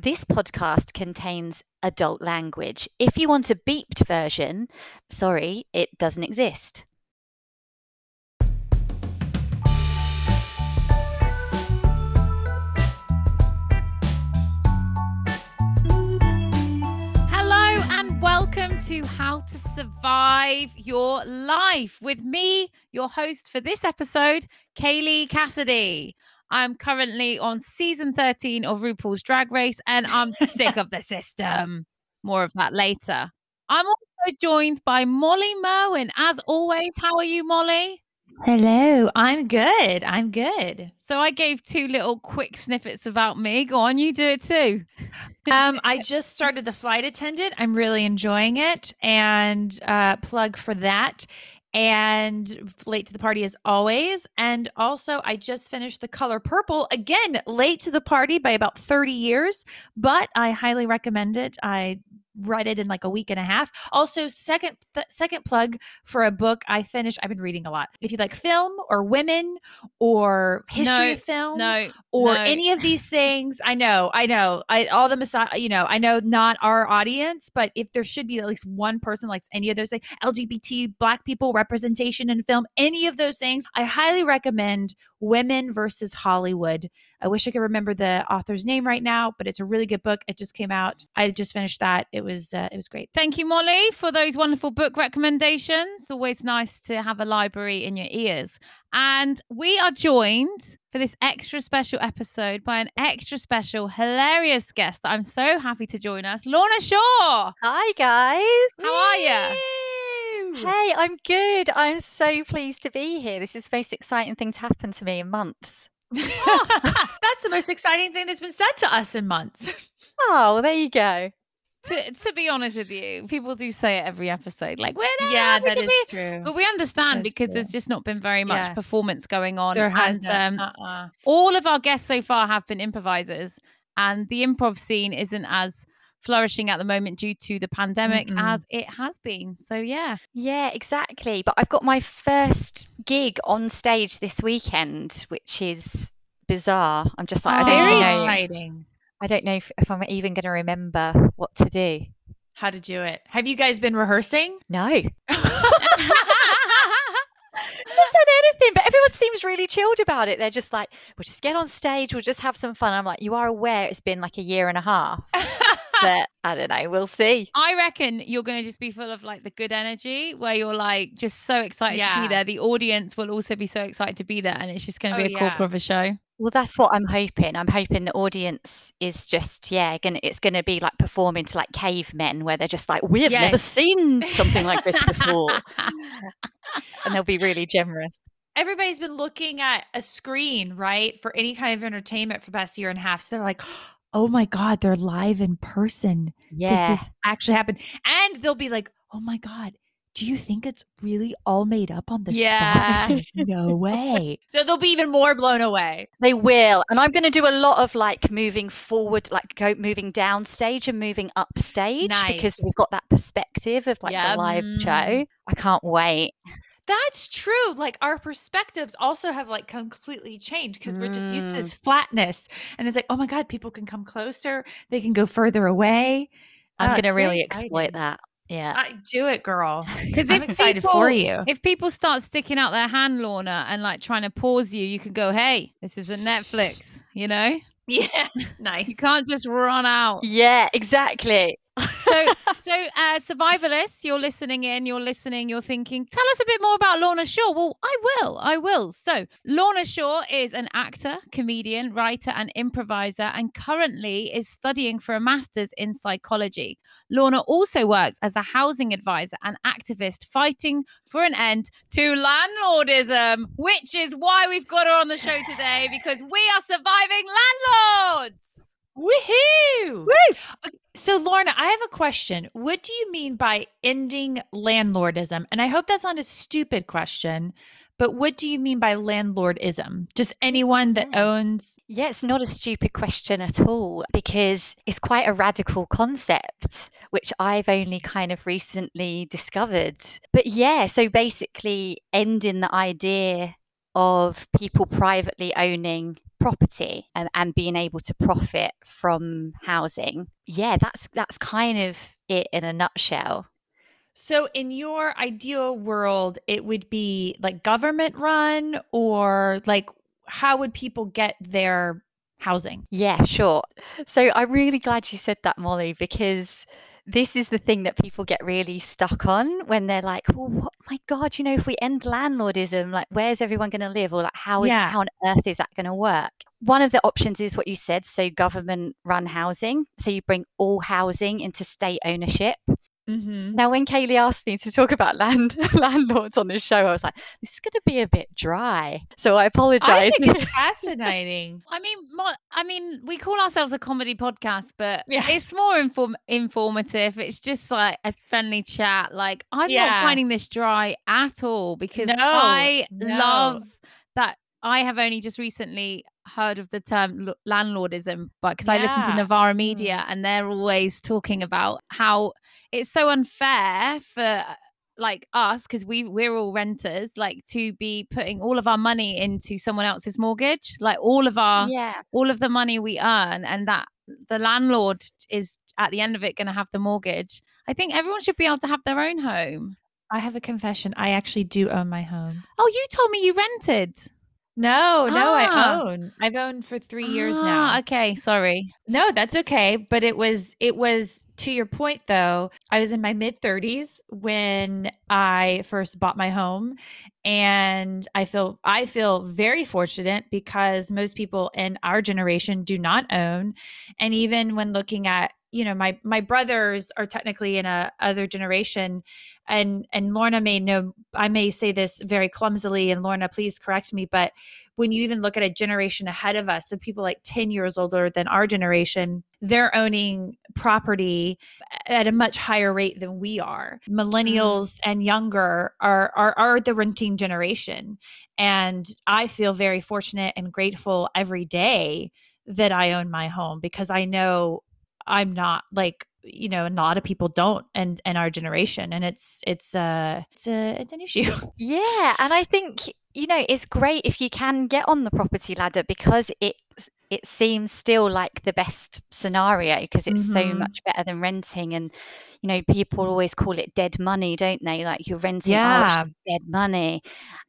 This podcast contains adult language. If you want a beeped version, sorry, it doesn't exist. Hello and welcome to How to Survive Your Life with me, your host for this episode, Kaylee Cassidy. I'm currently on season 13 of RuPaul's Drag Race and I'm sick of the system. More of that later. I'm also joined by Molly Merwin. As always, how are you, Molly? Hello, I'm good. I'm good. So I gave two little quick snippets about me. Go on, you do it too. Um, I just started the flight attendant. I'm really enjoying it, and uh, plug for that. And late to the party as always. And also, I just finished the color purple again, late to the party by about 30 years, but I highly recommend it. I read it in like a week and a half. Also, second th- second plug for a book I finished. I've been reading a lot. If you like film or women or history No, of film No, or no. any of these things, I know, I know, I all the massa, you know, I know not our audience, but if there should be at least one person likes any of those things, LGBT, Black people representation in film, any of those things, I highly recommend Women versus Hollywood. I wish I could remember the author's name right now, but it's a really good book. It just came out. I just finished that. It was uh, it was great. Thank you, Molly, for those wonderful book recommendations. Always nice to have a library in your ears. And we are joined for this extra special episode by an extra special, hilarious guest that I'm so happy to join us, Lorna Shaw. Hi, guys. How are you? Hey, I'm good. I'm so pleased to be here. This is the most exciting thing to happen to me in months. That's the most exciting thing that's been said to us in months. Oh, well, there you go. To, to be honest with you, people do say it every episode, like, we're not yeah, happy that to is be. true. But we understand That's because true. there's just not been very much Yeah. performance going on. There has and, um, uh-uh. all of our guests so far have been improvisers and the improv scene isn't as flourishing at the moment due to the pandemic Mm-mm. as it has been so yeah Yeah, exactly. But I've got my first gig on stage this weekend, which is bizarre. I'm just like, I don't Very know. exciting. I don't know if, if I'm even going to remember what to do. How to do it? Have you guys been rehearsing? No. I haven't done anything, but everyone seems really chilled about it. They're just like, we'll just get on stage, we'll just have some fun. I'm like, you are aware it's been like a year and a half, but I don't know, we'll see. i reckon you're going to just be full of like the good energy where you're like just so excited to be there the audience will also be so excited to be there and it's just going to Oh, be a corker yeah. of a show Well, that's what I'm hoping. I'm hoping the audience is just, yeah, gonna it's gonna be like performing to like cavemen where they're just like, we have never seen something like this before. and they'll be really generous. Everybody's been looking at a screen, right, for any kind of entertainment for the past year and a half. So they're like, oh my God, they're live in person. Yeah. This is actually happened. And they'll be like, oh my God, do you think it's really all made up on the Yeah. spot? There's no way. So they'll be even more blown away. They will. And I'm gonna do a lot of like moving forward, like go moving downstage and moving up stage because we've got that perspective of like Yeah. the live show. I can't wait. That's true. Like our perspectives also have like completely changed because we're just used to Mm. this flatness. And it's like, oh my God, people can come closer. They can go further away. I'm Oh, gonna really exploit that. Yeah. I do it, girl. because if excited people, for you. if people start sticking out their hand lorna and like trying to pause you you can go hey this is a netflix you know Yeah. Nice. you can't just run out Yeah, exactly. So so uh survivalists you're listening in you're listening you're thinking tell us a bit more about lorna shaw. Well i will i will. So lorna shaw is an actor comedian writer and improviser and currently is studying for a master's in psychology. Lorna also works as a housing advisor and activist fighting for an end to landlordism which is why we've got her on the show today because we are surviving landlords Woohoo! Okay, So, Lorna, I have a question. What do you mean by ending landlordism? And I hope that's not a stupid question, but what do you mean by landlordism? Just anyone that mm. owns. Yeah, it's not a stupid question at all because it's quite a radical concept, which I've only kind of recently discovered. But yeah, so basically ending the idea of people privately owning property and, and being able to profit from housing. Yeah, that's that's kind of it in a nutshell. So, in your ideal world, it would be like government run, or like how would people get their housing? Yeah, sure. So, I'm really glad you said that, Molly, because this is the thing that people get really stuck on when they're like, "Well, what, my God, you know, if we end landlordism, like, where's everyone going to live, or like, how is Yeah. how on earth is that going to work?" One of the options is what you said, so government-run housing. So you bring all housing into state ownership. Mm-hmm. Now, when Kaylee asked me to talk about land landlords on this show, I was like, "This is going to be a bit dry." So I I apologize. think it's fascinating. I mean, mo- I mean, we call ourselves a comedy podcast, but Yeah. it's more inform- informative. It's just like a friendly chat. Like I'm Yeah. not finding this dry at all because No, I no. love that. I have only just recently heard of the term lo- landlordism, but because I listen to Yeah. Novara Media mm. and they're always talking about how it's so unfair for uh, like us because we we're all renters like to be putting all of our money into someone else's mortgage like all of our yeah, all of the money we earn and that the landlord is at the end of it going to have the mortgage i think everyone should be able to have their own home I have a confession. I actually do own my home. oh you told me you rented No, no, I Ah. own. I've owned for three years Ah, now. okay sorry No, that's okay. But it was, it was to your point though. I was in my mid 30s when I first bought my home. And I feel, I feel very fortunate because most people in our generation do not own. And even when looking at, you know, my, my brothers are technically in a other generation and, and Lorna may know, I may say this very clumsily and Lorna, please correct me, but when you even look at a generation ahead of us, so people like 10 years older than our generation, they're owning property at a much higher rate than we are. Mm. Millennials and younger are, are are the renting generation. And I feel very fortunate and grateful every day that I own my home because I know I'm not like you know a lot of people don't and and our generation and it's it's uh it's a it's an issue yeah, and I think you know it's great if you can get on the property ladder because it it seems still like the best scenario because it's so Mhm. much better than renting and you know people always call it dead money don't they like you're renting oh Yeah. dead money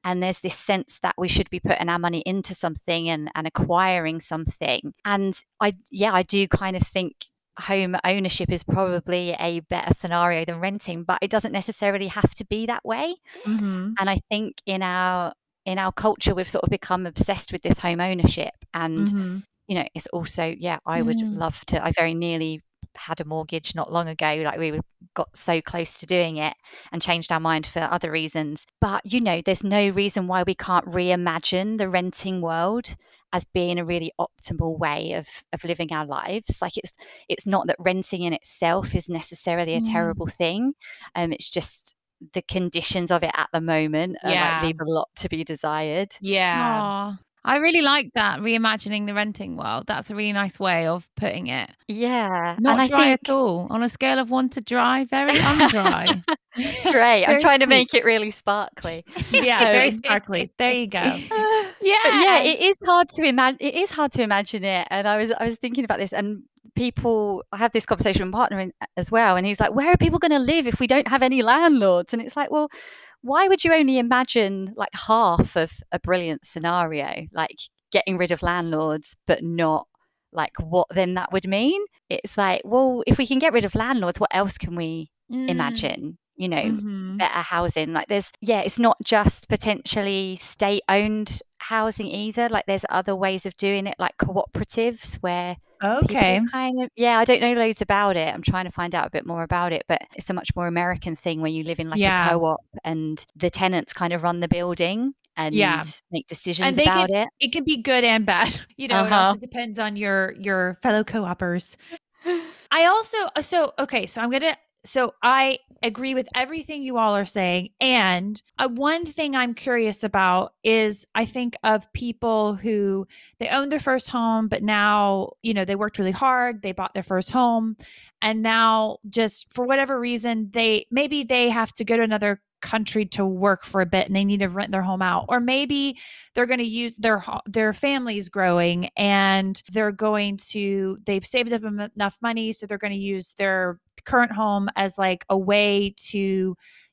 and there's this sense that we should be putting our money into something and and acquiring something and i yeah i do kind of think home ownership is probably a better scenario than renting but it doesn't necessarily have to be that way mm-hmm. and i think in our in our culture we've sort of become obsessed with this home ownership and Mm-hmm. you know it's also yeah i would Mm. love to i very nearly had a mortgage not long ago like we got so close to doing it and changed our mind for other reasons but you know there's no reason why we can't reimagine the renting world as being a really optimal way of of living our lives like it's it's not that renting in itself is necessarily a Mm. terrible thing um it's just the conditions of it at the moment are, Yeah. like, leave a lot to be desired yeah Aw. I really like that reimagining the renting world. That's a really nice way of putting it. yeah Not and i dry think at all. On a scale of one to dry, very undry. Great. I'm trying to make it really sparkly. yeah very sparkly there you go But yeah. yeah, it is hard to imagine. It is hard to imagine it. And I was I was thinking about this, and people. I have this conversation with my partner in, as well, and he's like, "Where are people going to live if we don't have any landlords?" And it's like, well, why would you only imagine like half of a brilliant scenario, like getting rid of landlords, but not like what then that would mean? It's like, well, if we can get rid of landlords, what else can we Mm. imagine? You know, Mhm. better housing. Like there's yeah, it's not just potentially state owned housing either. Like there's other ways of doing it, like cooperatives where okay kind of yeah, I don't know loads about it. I'm trying to find out a bit more about it, but it's a much more American thing where you live in like Yeah. a co-op and the tenants kind of run the building and Yeah. make decisions they about can- it. it can be good and bad you know it Uh-huh. also depends on your your fellow co-opers i also uh, so okay so i'm gonna so i agree with everything you all are saying and uh, one thing i'm curious about is i think of people who they owned their first home but now you know they worked really hard they bought their first home and now just for whatever reason they maybe they have to go to another country to work for a bit and they need to rent their home out or maybe they're going to use their their family's growing and they're going to they've saved up enough money so they're going to use their current home as like a way to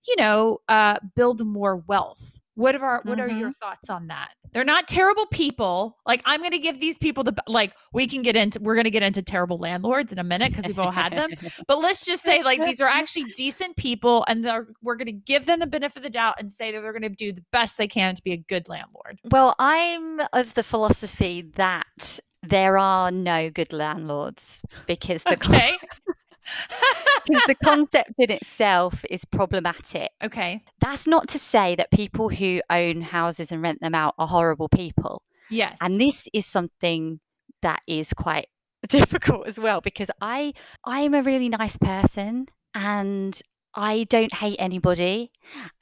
you know uh build more wealth what are our, what mm-hmm. are your mm-hmm. thoughts on that? They're not terrible people. Like I'm going to give these people the like we can get into we're going to get into terrible landlords in a minute because we've all had them. but let's just say like these are actually decent people and they're we're going to give them the benefit of the doubt and say that they're going to do the best they can to be a good landlord. Well, I'm of the philosophy that there are no good landlords because the okay. because the concept in itself is problematic. Okay. That's not to say that people who own houses and rent them out are horrible people. Yes. And this is something that is quite difficult as well because I I am a really nice person and I don't hate anybody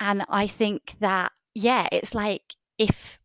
and I think that yeah, it's like if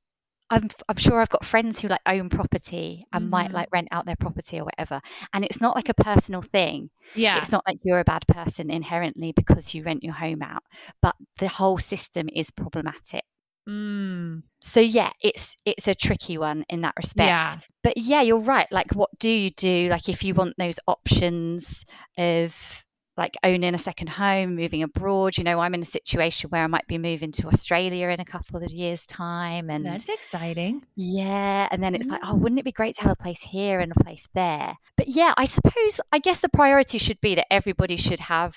I'm I'm sure I've got friends who like own property and mm-hmm. might like rent out their property or whatever. And it's not like a personal thing. Yeah. It's not like you're a bad person inherently because you rent your home out, but the whole system is problematic. Mm. So yeah, it's it's a tricky one in that respect. Yeah. But yeah, you're right. Like what do you do? Like if you want those options of like owning a second home, moving abroad. You know, I'm in a situation where I might be moving to Australia in a couple of years' time. And that's exciting. Yeah. And then it's like, oh, mm. wouldn't it be great to have a place here and a place there? But yeah, I suppose, I guess the priority should be that everybody should have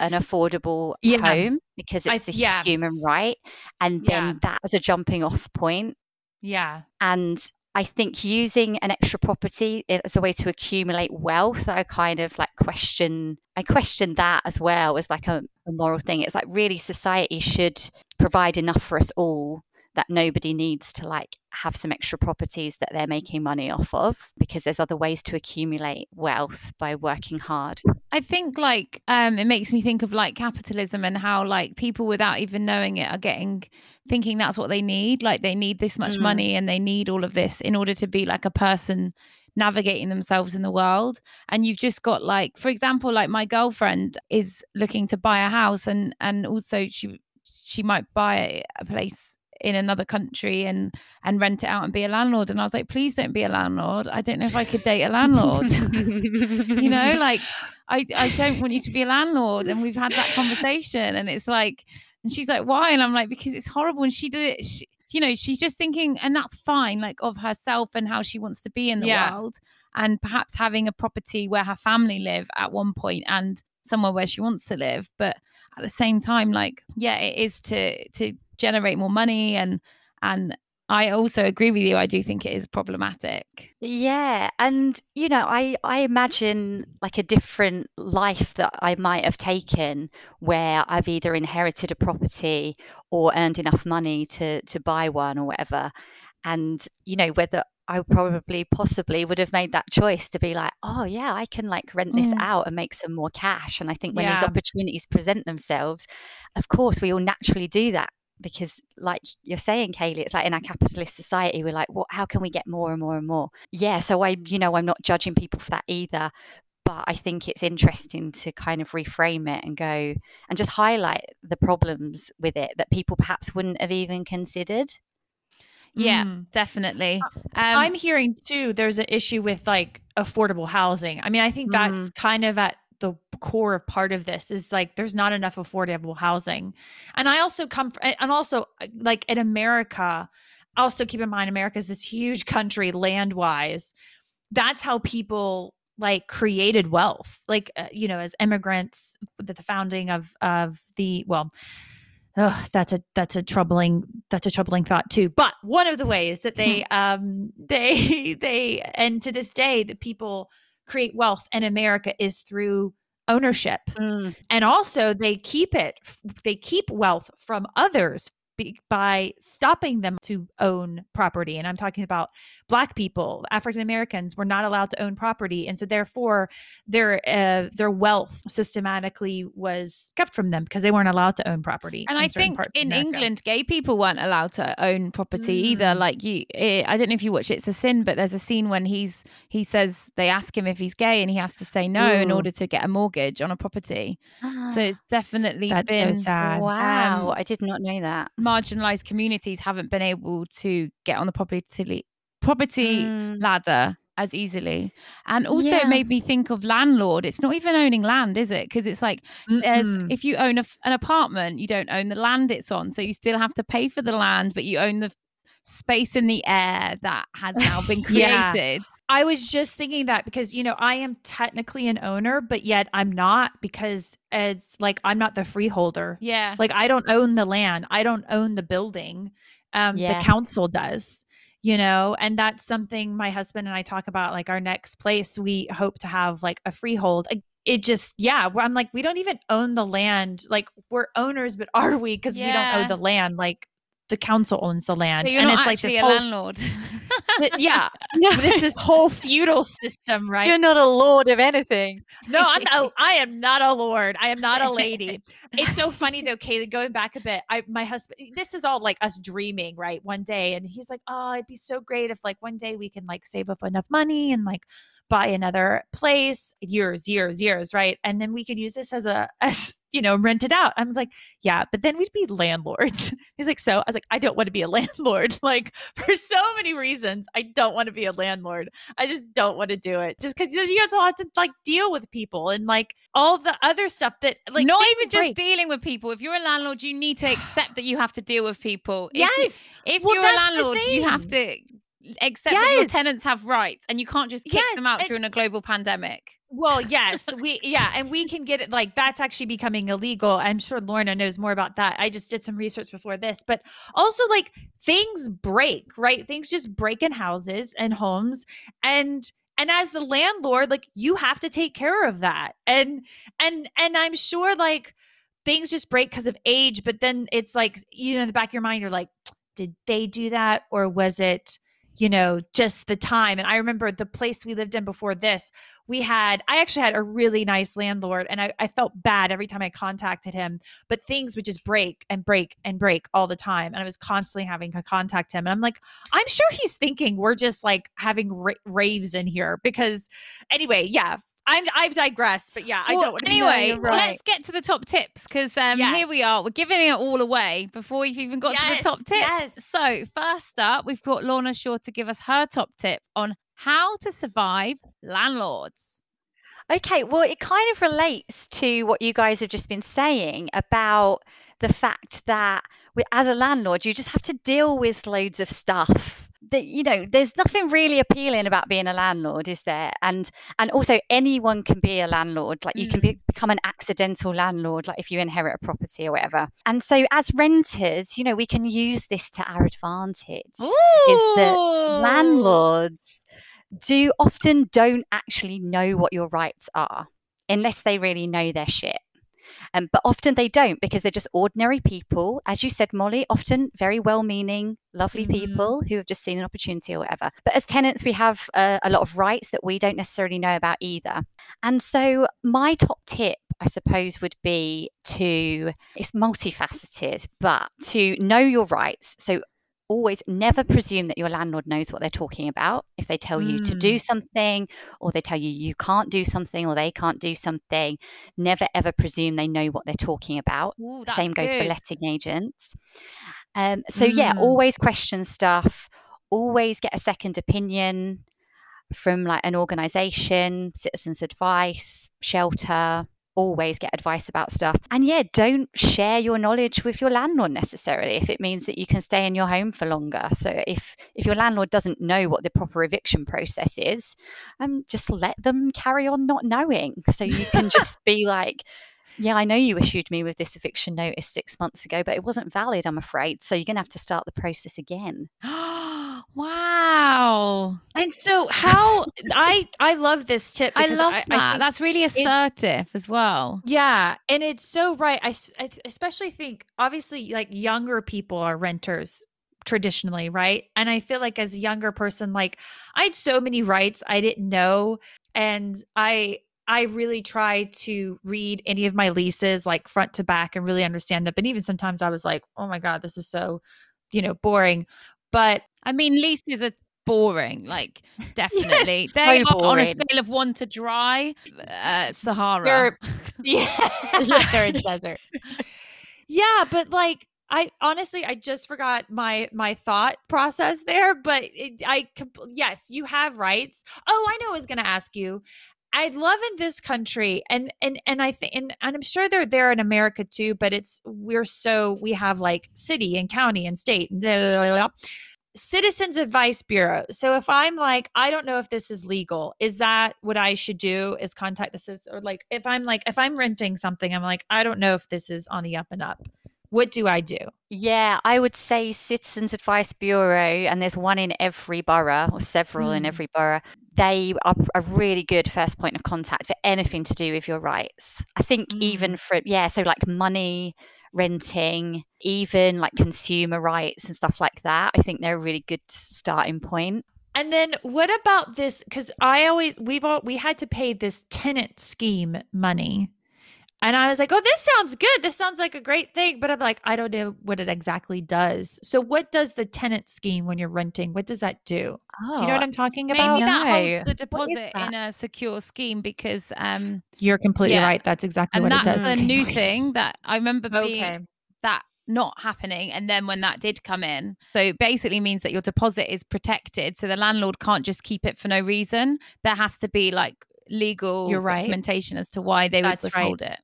an affordable yeah. home because it's I, a yeah. human right. And then yeah. that as a jumping off point. Yeah. And I think using an extra property as a way to accumulate wealth, I kind of like question, I question that as well as like a, a moral thing. It's like really society should provide enough for us all that nobody needs to like have some extra properties that they're making money off of because there's other ways to accumulate wealth by working hard. I think like um it makes me think of like capitalism and how like people without even knowing it are getting thinking that's what they need like they need this much mm. money and they need all of this in order to be like a person navigating themselves in the world and you've just got like for example like my girlfriend is looking to buy a house and and also she she might buy a place in another country and and rent it out and be a landlord. And i was like please don't be a landlord. I don't know if i could date a landlord. You know like i i don't want you to be a landlord. And we've had that conversation and it's like and she's like why? And i'm like because it's horrible. And she did it she, you know she's just thinking and that's fine like of herself and how she wants to be in the yeah. world and perhaps having a property where her family live at one point and somewhere where she wants to live but at the same time like yeah it is to to generate more money and and I also agree with you. I do think it is problematic. Yeah, and you know, I I imagine like a different life that I might have taken where I've either inherited a property or earned enough money to to buy one or whatever. And you know, whether I probably possibly would have made that choice to be like, oh yeah, I can like rent this mm. out and make some more cash. And I think when yeah. these opportunities present themselves, of course we all naturally do that because like you're saying kaylee it's like in our capitalist society we're like what how can we get more and more and more yeah so i you know i'm not judging people for that either but i think it's interesting to kind of reframe it and go and just highlight the problems with it that people perhaps wouldn't have even considered yeah mm. definitely. Um, i'm hearing too there's an issue with like affordable housing. I mean i think that's mm. kind of at the core of part of this is like there's not enough affordable housing. And i also come from, and also uh, like in america also keep in mind america is this huge country land wise that's how people like created wealth. Like uh, you know as immigrants the, the founding of of the well Oh, that's a that's a troubling that's a troubling thought too. But one of the ways that they um they they and to this day that people create wealth in America is through ownership. Mm. And also they keep it they keep wealth from others be, by stopping them to own property. And I'm talking about Black people, African Americans were not allowed to own property, and so therefore their uh, their wealth systematically was kept from them because they weren't allowed to own property. And in I think in England, gay people weren't allowed to own property either. Mm. Like you, eh, I don't know if you watch It's a Sin, but there's a scene when he's he says they ask him if he's gay, and he has to say no in order to get a mortgage on a property. So it's definitely That's so been sad. wow, um, I did not know that. Marginalized communities haven't been able to get on the property property Mm. ladder as easily. And also Yeah. it made me think of landlord. It's not even owning land, is it? Because it's like if you own a an apartment, you don't own the land it's on. So you still have to pay for the land, but you own the space in the air that has now been Yeah. I was just thinking that because you know I am technically an owner, but yet I'm not because it's like I'm not the freeholder. Yeah. Like I don't own the land. I don't own the building. Um, Yeah. The council does. You know, and that's something my husband and I talk about. Like our next place, we hope to have like a freehold. It just, yeah. I'm like, we don't even own the land. Like we're owners, but are we? Because we don't own the land. Like the council owns the land, you're and it's like this whole landlord. yeah. This is whole feudal system right? You're not a lord of anything. no i'm not i am not a lord. I am not a lady. It's so funny though kaylee going back a bit i my husband this is all like us dreaming right one day and he's like oh it'd be so great if like one day we can like save up enough money and like buy another place. Years years years right? And then we could use this as a as you know rent it out i was like yeah but then we'd be landlords he's like so i was like i don't want to be a landlord like for so many reasons i don't want to be a landlord i just don't want to do it just because you guys all have to like deal with people and like all the other stuff that like not even just break. dealing with people. If you're a landlord, you need to accept that you have to deal with people. If yes If Well, you're a landlord, you have thing. To accept that your tenants have rights and you can't just kick Yes, them out and- during a global pandemic. Well, yes, we yeah, and we can get it like that's actually becoming illegal. I'm sure Lorna knows more about that. I just did some research before this, but also like things break, right? Things just break in houses and homes and and as the landlord, like you have to take care of that. And and and I'm sure like things just break because of age, but then it's like you know in the back of your mind you're like did they do that or was it you know just the time and i remember the place we lived in before this we had i actually had a really nice landlord and I, I felt bad every time i contacted him but things would just break and break and break all the time and i was constantly having to contact him and i'm like i'm sure he's thinking we're just like having ra- raves in here because anyway yeah I'm, I've digressed, but yeah, I Well, don't want to. anyway, you're right. let's get to the top tips because um, here we are. We're giving it all away before we've even got to the top tips. yes. So, first up, we've got Lorna Shaw to give us her top tip on how to survive landlords. Okay, well, it kind of relates to what you guys have just been saying about the fact that we, as a landlord, you just have to deal with loads of stuff. That you know, there's nothing really appealing about being a landlord, is there? And and also, anyone can be a landlord. Like you can be, mm. become an accidental landlord, like if you inherit a property or whatever. And so, as renters, you know, we can use this to our advantage Is that landlords do often don't actually know what your rights are unless they really know their shit. Um, but often they don't because they're just ordinary people, as you said, Molly, often very well meaning, lovely Mhm. people who have just seen an opportunity or whatever. But as tenants, we have uh, a lot of rights that we don't necessarily know about either. And so, my top tip, I suppose, would be to it's multifaceted, but to know your rights. So, always never presume that your landlord knows what they're talking about. If they tell you to do something, or they tell you you can't do something, or they can't do something, never ever presume they know what they're talking about. Ooh, Same goes for letting agents. Um, so, yeah, Mm. always question stuff, always get a second opinion from like an organization, citizens advice, shelter, always get advice about stuff. And yeah, don't share your knowledge with your landlord necessarily if it means that you can stay in your home for longer. So if if your landlord doesn't know what the proper eviction process is, um just let them carry on not knowing. So you can just be like yeah, I know you issued me with this eviction notice six months ago, but it wasn't valid, I'm afraid. So you're going to have to start the process again. Wow. And so how I I love this tip. I love I that. think- That's really assertive as well. yeah, and it's so right. I, th- especially think obviously like younger people are renters traditionally, right? And I feel like as a younger person, like I had so many rights I didn't know, and I I really tried to read any of my leases like front to back and really understand them. But even sometimes I was like, oh my god, this is so you know boring. But I mean, leases are boring, like definitely. Yes, they so are on a scale of one to dry, uh, Sahara. They're- yeah, Yeah. they're in desert. Yeah, but like I honestly I just forgot my my thought process there, but it, I yes, you have rights. Oh, I know I was going to ask you. I'd love in this country and and and I think and, and I'm sure they're there in America too, but it's we're so we have like city and county and state blah, blah, blah, blah. Citizens Advice Bureau. So if I'm like, I don't know if this is legal, is that what I should do? Is contact the citizen or like if I'm like if I'm renting something, I'm like, I don't know if this is on the up and up. What do I do? Yeah, I would say Citizens Advice Bureau, and there's one in every borough or several in Hmm. every borough. They are a really good first point of contact for anything to do with your rights. I think even for, yeah, so like money, renting, even like consumer rights and stuff like that. I think they're a really good starting point. And then what about this? Because I always we've all we had to pay this tenant scheme money. And I was like, oh, this sounds good. This sounds like a great thing. But I'm like, I don't know what it exactly does. So what does the tenant scheme when you're renting? What does that do? Oh, Do you know what I'm talking Maybe about? that No. holds the deposit in a secure scheme because um You're completely Yeah. right. That's exactly and what it that's does. a new thing that I remember being Okay. that not happening and then when that did come in so it basically means that your deposit is protected so the landlord can't just keep it for no reason there has to be like legal You're right. documentation as to why they That's would right. it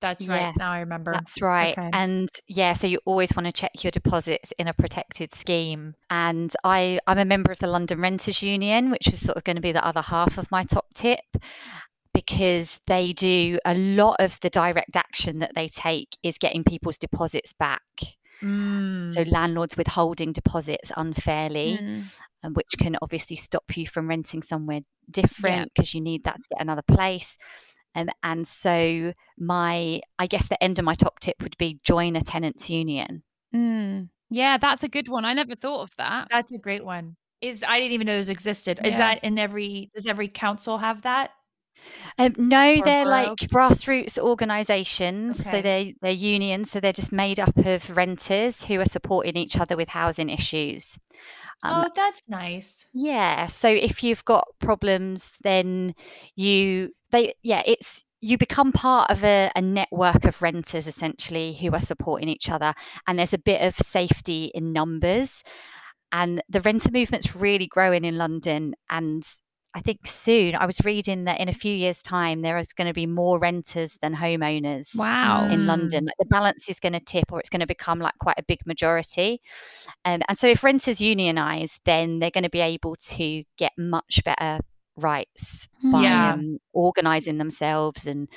That's Yeah. right. Now I remember. That's right. Okay. And yeah, so you always want to check your deposits in a protected scheme. And I, I'm a member of the London Renters Union, which is sort of going to be the other half of my top tip, because they do a lot of the direct action that they take is getting people's deposits back. So Mm. landlords withholding deposits unfairly, Mm. and which can obviously stop you from renting somewhere different because you need that to get another place. Um, and so my, I guess the end of my top tip would be join a tenants union. Mm. yeah that's a good one i never thought of that That's a great one. Is I didn't even know those existed. Is Yeah. that in every does every council have that? Um, no, Or they're borough? like grassroots organisations. So Okay. they they're unions. So they're just made up of renters who are supporting each other with housing issues. Um, oh, that's nice. Yeah. So if you've got problems, then you they yeah, it's you become part of a, a network of renters essentially who are supporting each other, and there's a bit of safety in numbers. And the renter movement's really growing in London, and I think soon I was reading that in a few years' time there is going to be more renters than homeowners wow in. London. Like the balance is going to tip, or it's going to become like quite a big majority. Um, and so, if renters unionise, then they're going to be able to get much better rights by Yeah. um, organising themselves, and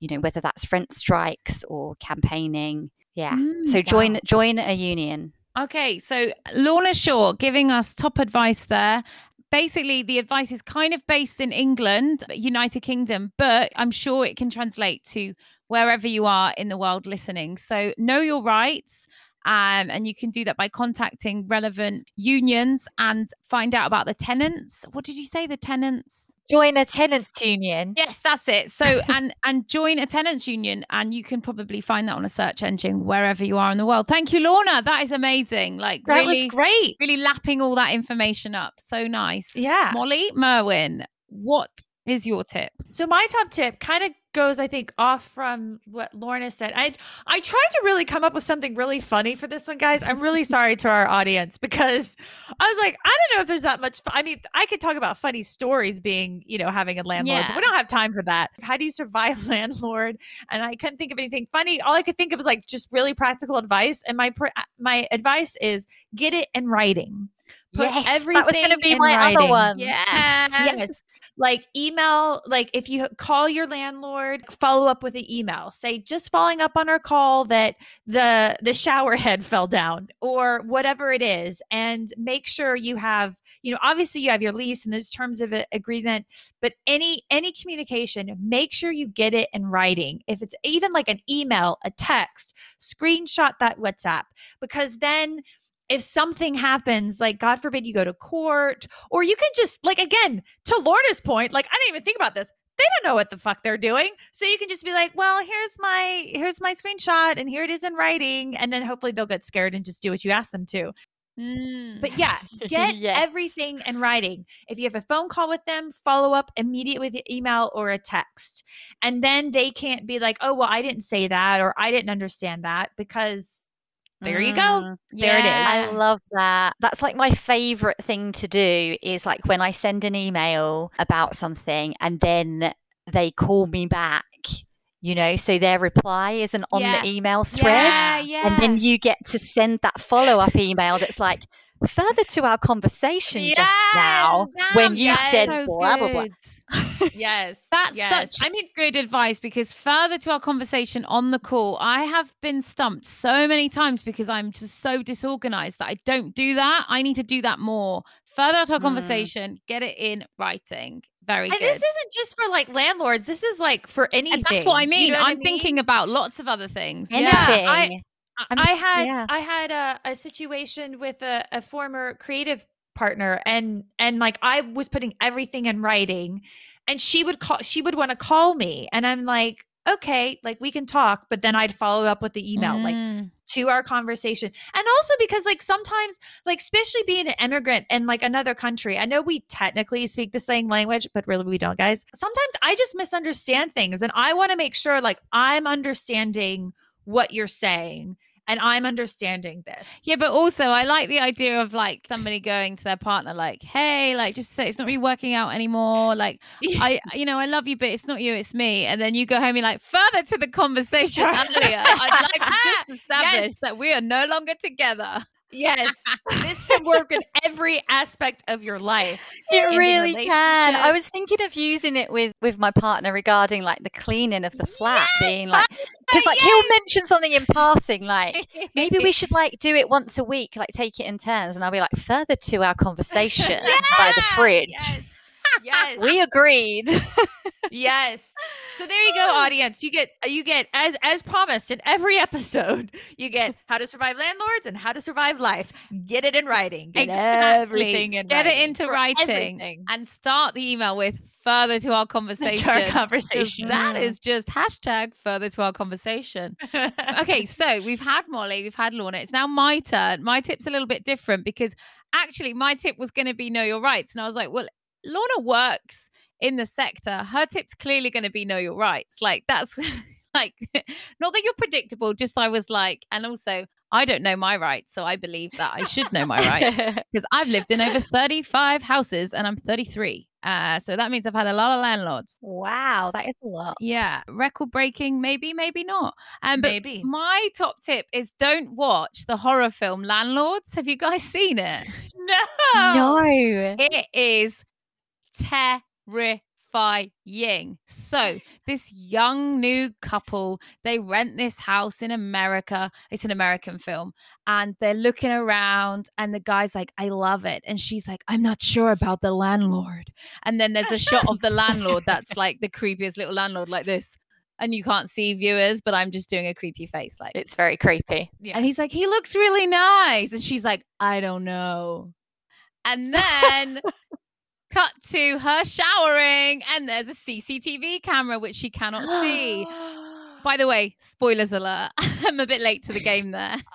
you know whether that's rent strikes or campaigning. Yeah. Mm, so join wow. join a union. Okay, so Lorna Shaw giving us top advice there. Basically, the advice is kind of based in England, United Kingdom, but I'm sure it can translate to wherever you are in the world listening. So know your rights. Um, and you can do that by contacting relevant unions and find out about the tenants. What did you say? The tenants? Join a tenants union. Yes, that's it. So and and join a tenants union, and you can probably find that on a search engine wherever you are in the world. Thank you, Lorna. That is amazing. Like That really, was great. really lapping all that information up. So nice. Yeah. Molly Merwin, what is your tip? So my top tip kind of goes, I think, off from what Lorna said. I I tried to really come up with something really funny for this one, guys. I'm really sorry to our audience because I was like, I don't know if there's that much. I mean, I could talk about funny stories being, you know, having a landlord, but we don't have time for that. How do you survive landlord? And I couldn't think of anything funny. All I could think of was like just really practical advice. And my pr- uh, my advice is get it in writing. Put yes, everything that was going to be my other writing. one. Yes. Yes. Like email, like if you call your landlord, follow up with an email. Say just following up on our call that the the shower head fell down or whatever it is and make sure you have, you know, obviously you have your lease and those terms of agreement, but any any communication, make sure you get it in writing. If it's even like an email, a text, screenshot that WhatsApp because then if something happens, like God forbid you go to court, or you can just like again to Lorna's point, like I didn't even think about this. They don't know what the fuck they're doing, so you can just be like, "Well, here's my here's my screenshot, and here it is in writing," and then hopefully they'll get scared and just do what you ask them to. Mm. But yeah, get Yes. everything in writing. If you have a phone call with them, follow up immediately with email or a text, and then they can't be like, "Oh, well, I didn't say that," or "I didn't understand that," because there you go. Mm. There it is. I love that. That's like my favorite thing to do is like when I send an email about something and then they call me back, you know, so their reply isn't on Yeah. the email thread. Yeah, yeah. And then you get to send that follow up email that's like, further to our conversation just now Yes, when you said so blah, blah, blah. good. yes, That's yes. such I mean, good advice because further to our conversation on the call, I have been stumped so many times because I'm just so disorganized that I don't do that. I need to do that more. Further to our Mm. conversation, get it in writing. Very good. and good. this isn't just for like landlords. This is like for anything. and that's what I You mean. know what I I'm thinking about lots of other things. Yeah, Anything. I- I- I'm- I had yeah. I had a, a situation with a, a former creative partner and and like I was putting everything in writing and she would call she would want to call me and I'm like okay like we can talk but then I'd follow up with the email like Mm. to our conversation and also because like sometimes like especially being an immigrant in like another country i know we technically speak the same language but really we don't guys sometimes i just misunderstand things and i want to make sure like i'm understanding what you're saying and i'm understanding this Yeah, but also I like the idea of like somebody going to their partner, like, "Hey, like, just say it's not really working out anymore. Like, I, you know, I love you, but it's not you, it's me." And then you go home and you're like, further to the conversation earlier, I'd like to just establish Yes. that we are no longer together. Yes this can work in every aspect of your life It really can. I was thinking of using it with with my partner regarding like the cleaning of the flat, being like, because like he'll mention something in passing, like maybe we should like do it once a week, like take it in turns, and I'll be like, further to our conversation by the fridge. yes yes We agreed. yes so there you go audience you get you get as as promised in every episode you get how to survive landlords and how to survive life get it in writing get Exactly. everything in Get it into for writing. everything. and start the email with further to our conversation. our 'cause conversation That Mm. just hashtag further to our conversation. okay, so we've had Molly, we've had Lorna. It's now my turn. My tip's a little bit different because actually my tip was going to be know your rights. And I was like, well, Lorna works in the sector. Her tip's clearly going to be know your rights. Like that's like not that you're predictable, just I was like, and also I don't know my rights, so I believe that I should know my rights because I've lived in over 35 houses and I'm 33. Uh, so that means I've had a lot of landlords. wow, that is a lot. Yeah, record breaking, maybe, maybe not. Um, but maybe my top tip is don't watch the horror film Landlords. Have you guys seen it? no No. It is terrifying. So, this young new couple, they rent this house in America. It's an American film. And they're looking around, and the guy's like, I love it. And she's like, I'm not sure about the landlord. And then there's a shot of the landlord that's like the creepiest little landlord, like this. And you can't see viewers, but I'm just doing a creepy face. Like, It's very creepy. yeah. and he's like, he looks really nice. And she's like, I don't know. And then cut to her showering, and there's a CCTV camera which she cannot see. By the way, spoilers alert. I'm a bit late to the game there.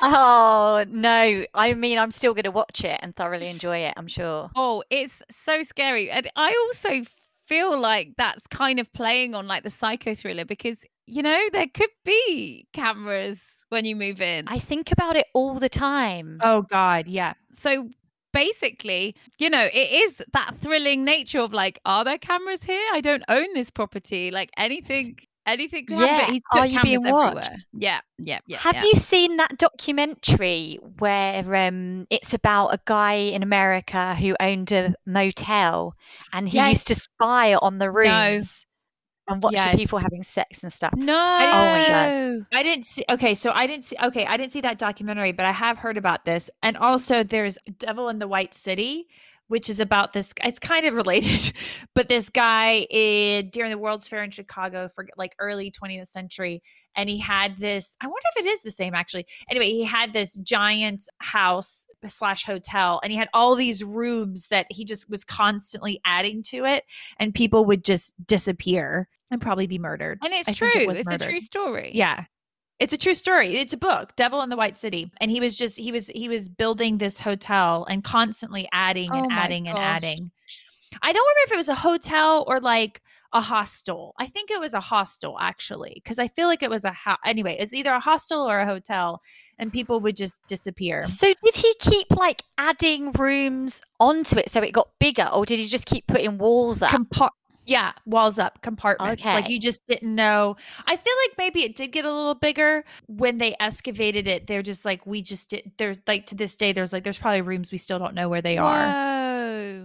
Oh no! I mean, I'm still going to watch it and thoroughly enjoy it. I'm sure. Oh, it's so scary. And I also feel like that's kind of playing on like the psycho thriller because, you know, there could be cameras when you move in. I think about it all the time. oh god yeah so basically, you know, it is that thrilling nature of like, are there cameras here? I don't own this property. Like anything Anything can happen. Yeah, But he's Are You Being everywhere. Watched? Yeah, yeah, yeah. Have yeah. you seen that documentary where um, it's about a guy in America who owned a motel and he used to spy on the No. rooms and watch the people having sex and stuff? No. my God. I didn't see. Okay, so I didn't see. Okay, I didn't see that documentary, but I have heard about this. And also, there's Devil in the White City, which is about this. It's kind of related, but this guy in, during the World's Fair in Chicago for like early 20th century, and he had this. I wonder if it is the same actually. Anyway, he had this giant house slash hotel, and he had all these rooms that he just was constantly adding to it, and people would just disappear and probably be murdered. And it's I true. it was it's a true story. Yeah. It's a true story. It's a book, Devil in the White City. And he was just he was he was building this hotel and constantly adding and Oh my adding and adding. I don't remember if it was a hotel or like a hostel. I think it was a hostel actually because I feel like it was a house. Anyway, it's either a hostel or a hotel and people would just disappear. So did he keep like adding rooms onto it so it got bigger, or did he just keep putting walls up? Compar- yeah, walls up, compartments. Like you just didn't know. I feel like maybe it did get a little bigger when they excavated it. They're just like, we just did. There's like to this day, there's like, there's probably rooms we still don't know where they are.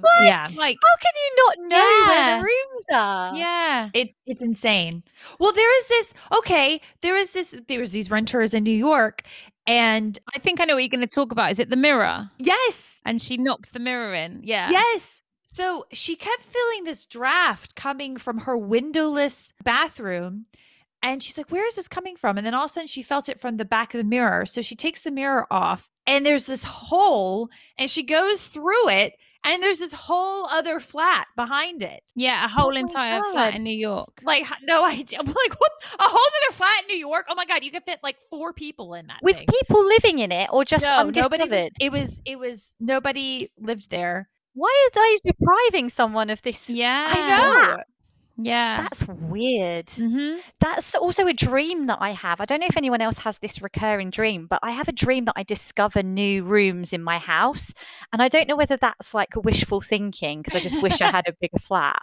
Whoa. Yeah. Like, How can you not know where the rooms are? yeah. It's it's insane. Well, there is this. Okay, there is this. There was these renters in New York, and I think I know what you're going to talk about. Is it the mirror? yes, And she knocks the mirror in. Yeah. Yes. So she kept feeling this draft coming from her windowless bathroom. And she's like, Where is this coming from? And then all of a sudden she felt it from the back of the mirror. So she takes the mirror off and there's this hole and she goes through it. And there's this whole other flat behind it. Yeah. A whole oh my entire God. flat in New York. Like, no idea. I'm like, what? A whole other flat in New York? Oh my God, you could fit like four people in that. With thing. people living in it or just no, undiscovered? nobody. It was, it was, nobody lived there. Why are they depriving someone of this? Yeah. I know. Yeah. That's weird. mm-hmm. That's also a dream that I have. I don't know if anyone else has this recurring dream, but I have a dream that I discover new rooms in my house. And I don't know whether that's like wishful thinking because I just wish I had a bigger flat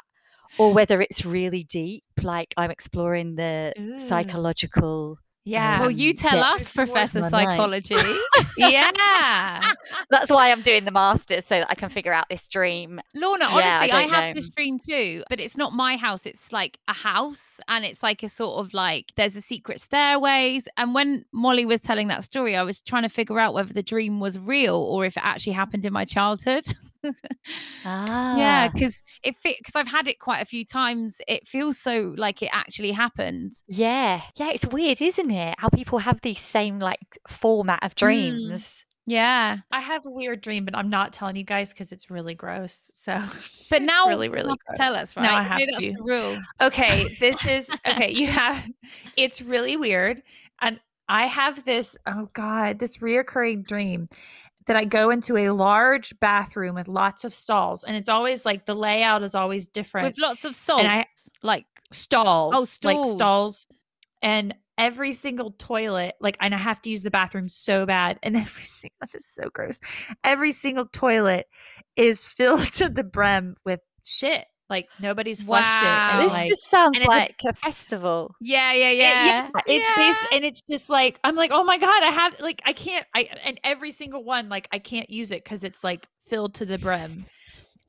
or whether it's really deep, like I'm exploring the Ooh. psychological. Yeah. Well, you Um, tell yeah, us, Professor worth my night. Psychology. yeah. That's why I'm doing the masters so that I can figure out this dream. Lorna, Yeah, I honestly, I, don't have know. this dream too, but it's not my house. It's like a house, and it's like a sort of like there's a secret stairways. And when Molly was telling that story, I was trying to figure out whether the dream was real or if it actually happened in my childhood. Ah. yeah, because it because I've had it quite a few times. It feels so like it actually happened. Yeah. Yeah. It's weird, isn't it? How people have these same like format of dreams. Yeah, I have a weird dream, but I'm not telling you guys because it's really gross. So, but now really, really have to tell us, right? Now I have that's to. the rule. okay, this is okay. You have it's really weird, and I have this. Oh God, this reoccurring dream that I go into a large bathroom with lots of stalls, and it's always like the layout is always different. With lots of salt, I- like oh, stalls, like stalls. like stalls, and every single toilet, like, and I have to use the bathroom so bad, and every single this is so gross. Every single toilet is filled to the brim with shit. Like nobody's flushed it. And, This like, just sounds it's a- like a festival. yeah, yeah, eh, it- yeah. it's yeah. base and it's just like I'm like, oh my god, I have like I can't I and every single one like I can't use it because it's like filled to the brim.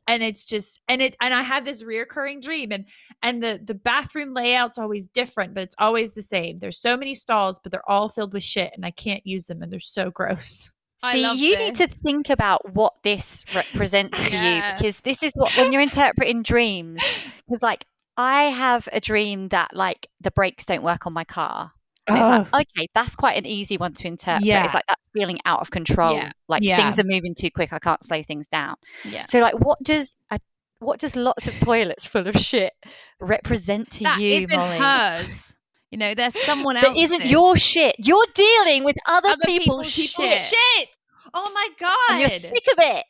And it's just and it and I have this reoccurring dream and and the the bathroom layout's always different, but it's always the same. There's so many stalls, but they're all filled with shit and I can't use them and they're so gross. I See, you this. need to think about what this represents to Yeah. you because this is what when you're interpreting dreams. Because like I have a dream that like the brakes don't work on my car. And it's like, oh. okay, that's quite an easy one to interpret. Yeah. It's like that feeling out of control. Yeah. Like Yeah. things are moving too quick. I can't slow things down. Yeah. So like what does a what does lots of toilets full of shit represent to That you, not Molly? hers. You know, there's someone That else. isn't your shit. You're dealing with other, Other people's, people's shit. shit. Oh my And you're sick of it.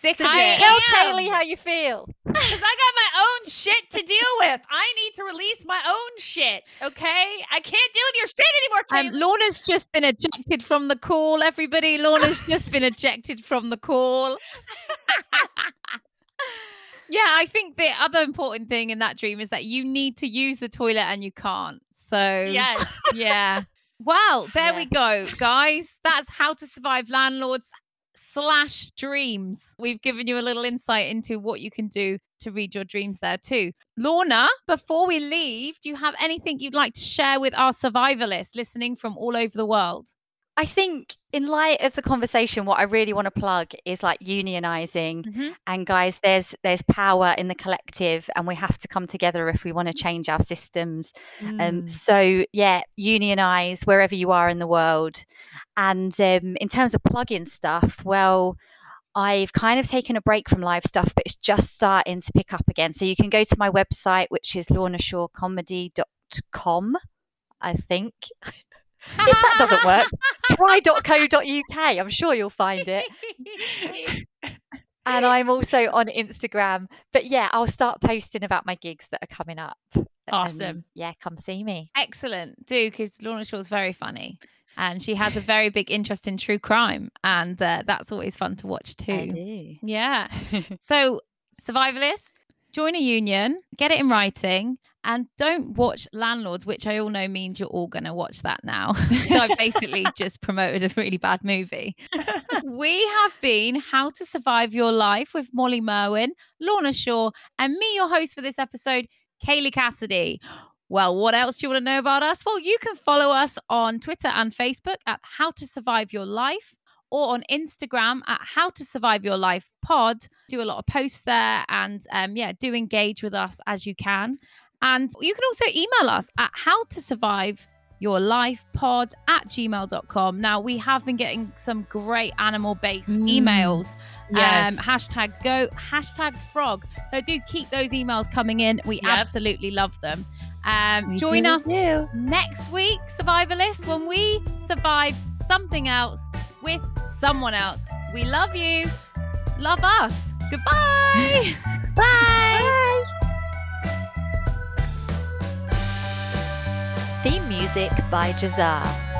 sick So of it. tell am. Kaylee how you feel. Because I got my own shit to deal with. I need to release my own shit. Okay? I can't deal with your shit anymore. Um, Taylor. Lorna's just been ejected from the call, everybody. Lorna's just been ejected from the call. yeah, I think the other important thing in that dream is that you need to use the toilet and you can't. So Yes. yeah. Well, there Yeah. we go, guys. That's how to survive landlords slash dreams. We've given you a little insight into what you can do to read your dreams there too. Lorna, before we leave, do you have anything you'd like to share with our survivalists listening from all over the world? I think in light of the conversation, what I really want to plug is like unionizing. Mhm. And guys, there's there's power in the collective, and we have to come together if we want to change our systems. Um, Mm. so yeah, unionize wherever you are in the world. And um, in terms of plug-in stuff, well, I've kind of taken a break from live stuff, but it's just starting to pick up again. So you can go to my website, which is lornashawcomedy.com, I think. if that doesn't work, try.co.uk. I'm sure you'll find it. And I'm also on Instagram. But yeah, I'll start posting about my gigs that are coming up. Awesome. And, yeah, come see me. Excellent. Do because Lorna Shaw's very funny. And she has a very big interest in true crime. And uh, that's always fun to watch I too. do. Yeah. So, survivalists, join a union, get it in writing, and don't watch Landlords, which I all know means you're all going to watch that now. so, I basically just promoted a really bad movie. We have been How to Survive Your Life with Molly Merwin, Lorna Shaw, and me, your host for this episode, Kaylee Cassidy. Well, what else do you want to know about us? Well, you can follow us on Twitter and Facebook at How to Survive Your Life or on Instagram at How to Survive Your Life Pod. Do a lot of posts there and um, yeah, do engage with us as you can. And you can also email us at How to Survive Your Life Pod at gmail.com. Now, we have been getting some great animal based Mm. emails. Yes. Um, hashtag go, hashtag frog. So do keep those emails coming in. We Yep. absolutely love them. Um, We join us too. next week, Survivalists, when we survive something else with someone else. We love you. Love us. Goodbye. Bye. Theme music by Jazar.